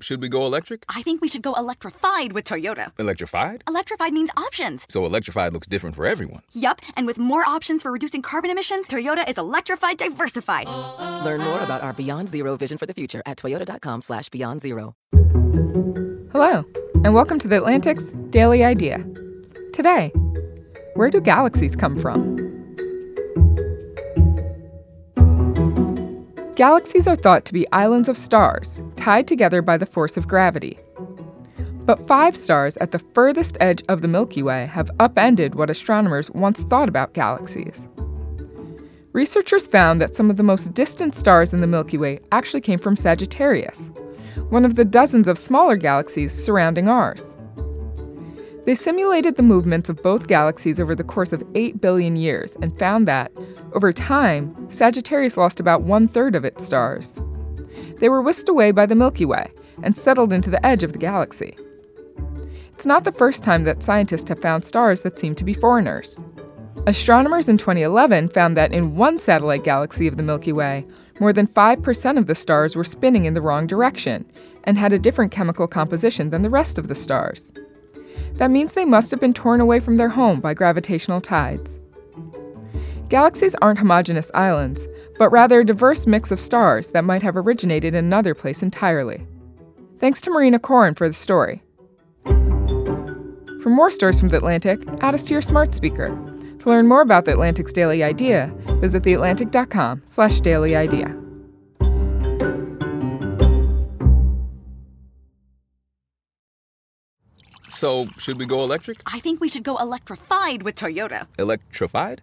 should we go electric? I think we should go electrified with Toyota. Electrified? Electrified means options. So electrified looks different for everyone. Yup, and with more options for reducing carbon emissions, Toyota is electrified diversified. Learn more about our Beyond Zero vision for the future at toyota.com slash beyond zero. Hello, and welcome to the Atlantic's Daily Idea. Today, where do galaxies come from? Galaxies are thought to be islands of stars, tied together by the force of gravity. But five stars at the furthest edge of the Milky Way have upended what astronomers once thought about galaxies. Researchers found that some of the most distant stars in the Milky Way actually came from Sagittarius, one of the dozens of smaller galaxies surrounding ours. They simulated the movements of both galaxies over the course of 8 billion years and found that, over time, Sagittarius lost about one third of its stars. They were whisked away by the Milky Way and settled into the edge of the galaxy. It's not the first time that scientists have found stars that seem to be foreigners. Astronomers in 2011 found that in one satellite galaxy of the Milky Way, more than 5% of the stars were spinning in the wrong direction and had a different chemical composition than the rest of the stars. That means they must have been torn away from their home by gravitational tides. Galaxies aren't homogeneous islands, but rather a diverse mix of stars that might have originated in another place entirely. Thanks to Marina Koren for the story. For more stories from The Atlantic, add us to your smart speaker. To learn more about The Atlantic's Daily Idea, visit theatlantic.com slash daily idea. So, should we go electric? I think we should go electrified with Toyota. Electrified?